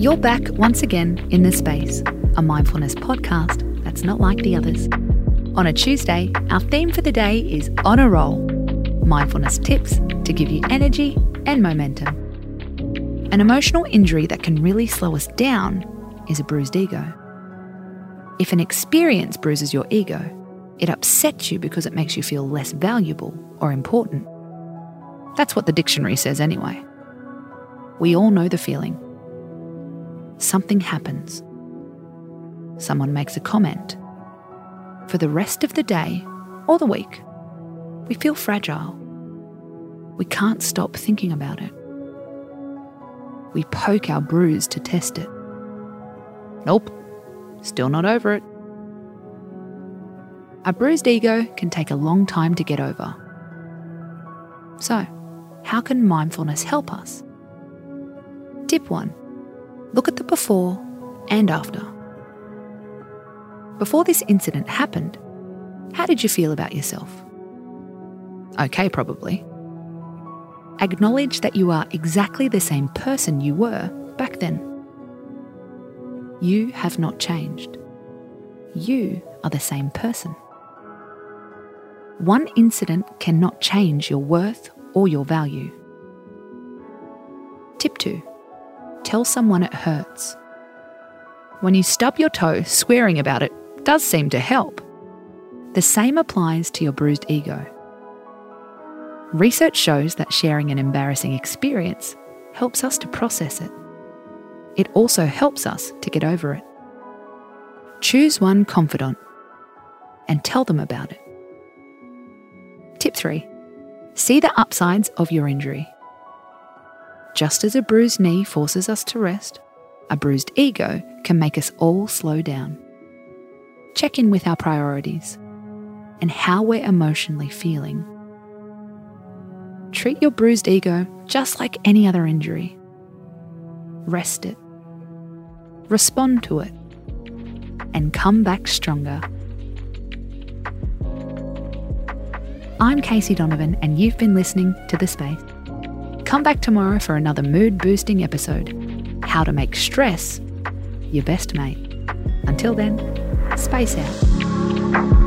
You're back once again in the space, a mindfulness podcast that's not like the others. On a Tuesday, our theme for the day is On a Roll mindfulness tips to give you energy and momentum. An emotional injury that can really slow us down is a bruised ego. If an experience bruises your ego, it upsets you because it makes you feel less valuable or important. That's what the dictionary says anyway. We all know the feeling. Something happens. Someone makes a comment. For the rest of the day or the week, we feel fragile. We can't stop thinking about it. We poke our bruise to test it. Nope, still not over it. A bruised ego can take a long time to get over. So, how can mindfulness help us? Tip 1 Look at the before and after. Before this incident happened, how did you feel about yourself? Okay, probably. Acknowledge that you are exactly the same person you were back then. You have not changed. You are the same person. One incident cannot change your worth or your value. Tip 2 Tell someone it hurts. When you stub your toe, swearing about it does seem to help. The same applies to your bruised ego. Research shows that sharing an embarrassing experience helps us to process it. It also helps us to get over it. Choose one confidant and tell them about it. Tip 3 See the upsides of your injury. Just as a bruised knee forces us to rest, a bruised ego can make us all slow down. Check in with our priorities and how we're emotionally feeling. Treat your bruised ego just like any other injury. Rest it, respond to it, and come back stronger. I'm Casey Donovan, and you've been listening to The Space. Come back tomorrow for another mood boosting episode How to Make Stress Your Best Mate. Until then, space out.